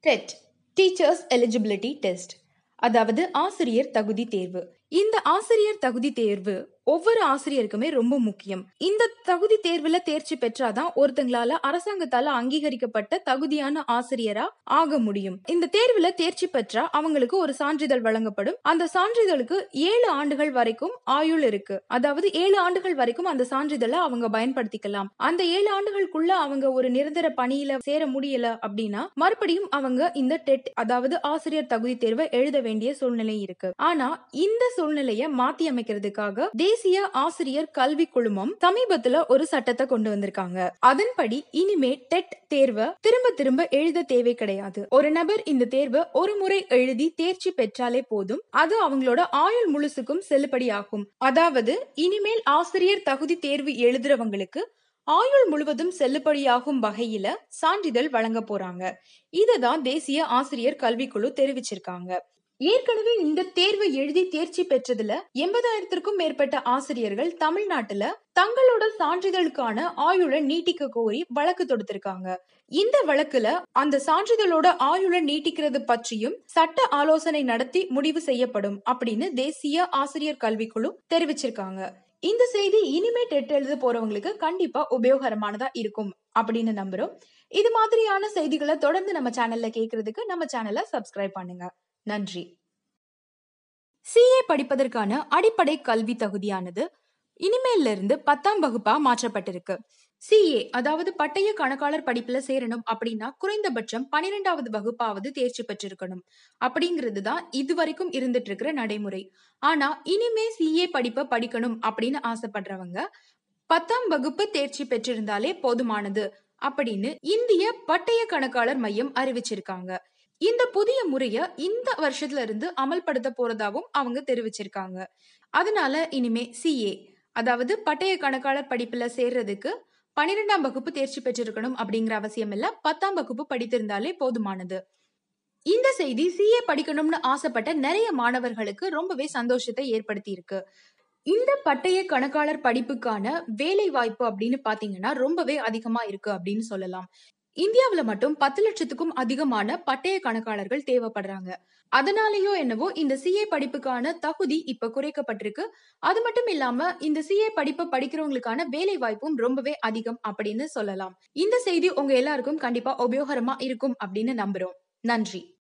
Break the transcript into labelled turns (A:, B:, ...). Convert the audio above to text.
A: Dead teachers eligibility test அதாவது ஆசிரியர் தகுதி தேர்வு. இந்த ஆசிரியர் தகுதி தேர்வு ஒவ்வொரு ஆசிரியருக்குமே ரொம்ப முக்கியம். இந்த தகுதி தேர்வுல தேர்ச்சி பெற்றாதான் ஒருத்தங்களால அரசாங்கத்தால அங்கீகரிக்கப்பட்ட தகுதியான ஆசிரியரா ஆக முடியும். இந்த தேர்வுல தேர்ச்சி பெற்றா அவங்களுக்கு ஒரு சான்றிதழ் வழங்கப்படும். அந்த சான்றிதழுக்கு ஏழு ஆண்டுகள் வரைக்கும் ஆயுள் இருக்கு. அதாவது ஏழு ஆண்டுகள் வரைக்கும் அந்த சான்றிதழை அவங்க பயன்படுத்திக்கலாம். அந்த ஏழு ஆண்டுகளுக்குள்ள அவங்க ஒரு நிரந்தர பணியில சேர முடியல அப்படின்னா மறுபடியும் அவங்க இந்த டெட் அதாவது ஆசிரியர் தகுதி தேர்வை எழுத வேண்டிய சூழ்நிலை இருக்கு. ஆனா இந்த சூழ்நிலையை மாத்தி அமைக்கிறதுக்காக தேசிய ஆசிரியர் கல்வி குழுமம் சமீபத்துல ஒரு சட்டத்தை கொண்டு வந்திருக்காங்க. அதன்படி இனிமே டெட் தேர்வை திரும்ப திரும்ப எழுத தேவை கிடையாது. ஒரு நபர் இந்த தேர்வை ஒரு முறை எழுதி தேர்ச்சி பெற்றாலே போதும். அது அவங்களோட ஆயுள் முழுசுக்கும் செல்லுபடியாகும். அதாவது இனிமேல் ஆசிரியர் தகுதி தேர்வு எழுதுறவங்களுக்கு ஆயுள் முழுவதும் செல்லுபடியாகும் வகையில சான்றிதழ் வழங்க போறாங்க. இததான் தேசிய ஆசிரியர் கல்விக்குழு தெரிவிச்சிருக்காங்க. ஏற்கனவே இந்த தேர்வு எழுதி தேர்ச்சி பெற்றதுல எண்பதாயிரத்திற்கும் மேற்பட்ட ஆசிரியர்கள் தமிழ்நாட்டுல தங்களோட சான்றிதழுக்கான ஆயுளை நீட்டிக்க கோரி வழக்கு தொடுத்திருக்காங்க. இந்த வழக்குல அந்த சான்றிதழோட ஆயுளை நீட்டிக்கிறது பற்றியும் சட்ட ஆலோசனை நடத்தி முடிவு செய்யப்படும் அப்படின்னு தேசிய ஆசிரியர் கல்விக்குழு தெரிவிச்சிருக்காங்க. இந்த செய்தி இனிமே டெட் எழுத போறவங்களுக்கு கண்டிப்பா உபயோகரமானதா இருக்கும் அப்படின்னு நம்புறோம். இது மாதிரியான செய்திகளை தொடர்ந்து நம்ம சேனல்ல கேட்கறதுக்கு நம்ம சேனலை சப்ஸ்கிரைப் பண்ணுங்க. நன்றி. சிஏ படிப்பதற்கான அடிப்படை கல்வி தகுதியானது இனிமேல இருந்து பத்தாம் வகுப்பா மாற்றப்பட்டிருக்கு. சிஏ அதாவது பட்டய கணக்காளர் படிப்புல சேரணும் அப்படின்னா குறைந்தபட்சம் பனிரெண்டாவது வகுப்பாவது தேர்ச்சி பெற்றிருக்கணும். அப்படிங்கிறது தான் இது வரைக்கும் இருந்துட்டு இருக்கிற நடைமுறை. ஆனா இனிமே சிஏ படிப்பை படிக்கணும் அப்படின்னு ஆசைப்படுறவங்க பத்தாம் வகுப்பு தேர்ச்சி பெற்றிருந்தாலே போதுமானது அப்படின்னு இந்திய பட்டய கணக்காளர் மையம் அறிவிச்சிருக்காங்க. இந்த புதிய முறைய இந்த வருஷத்துல இருந்து அமல்படுத்த போறதாவும் அவங்க தெரிவிச்சிருக்காங்க. அதனால இனிமே சிஏ அதாவது பட்டய கணக்காளர் படிப்புல சேர்றதுக்கு பன்னிரெண்டாம் வகுப்பு தேர்ச்சி பெற்றிருக்கணும் அப்படிங்கிற அவசியம் இல்ல பத்தாம் வகுப்பு படித்திருந்தாலே போதுமானது. இந்த செய்தி சிஏ படிக்கணும்னு ஆசைப்பட்ட நிறைய மாணவர்களுக்கு ரொம்பவே சந்தோஷத்தை ஏற்படுத்தி இருக்கு இந்த பட்டய கணக்காளர் படிப்புக்கான வேலை வாய்ப்பு அப்படின்னு பாத்தீங்கன்னா ரொம்பவே அதிகமா இருக்கு அப்படின்னு சொல்லலாம். இந்தியாவுல மட்டும் பத்து லட்சத்துக்கும் அதிகமான பட்டய கணக்காளர்கள் தேவைப்படுறாங்க. அதனாலயோ என்னவோ இந்த சிஏ படிப்புக்கான தகுதி இப்ப குறைக்கப்பட்டிருக்கு. அது மட்டும் இல்லாம இந்த சிஏ படிப்பை படிக்கிறவங்களுக்கான வேலை வாய்ப்பும் ரொம்பவே அதிகம் அப்படின்னு சொல்லலாம். இந்த செய்தி உங்க எல்லாருக்கும் கண்டிப்பா உபயோகரமா இருக்கும் அப்படின்னு நம்புறோம். நன்றி.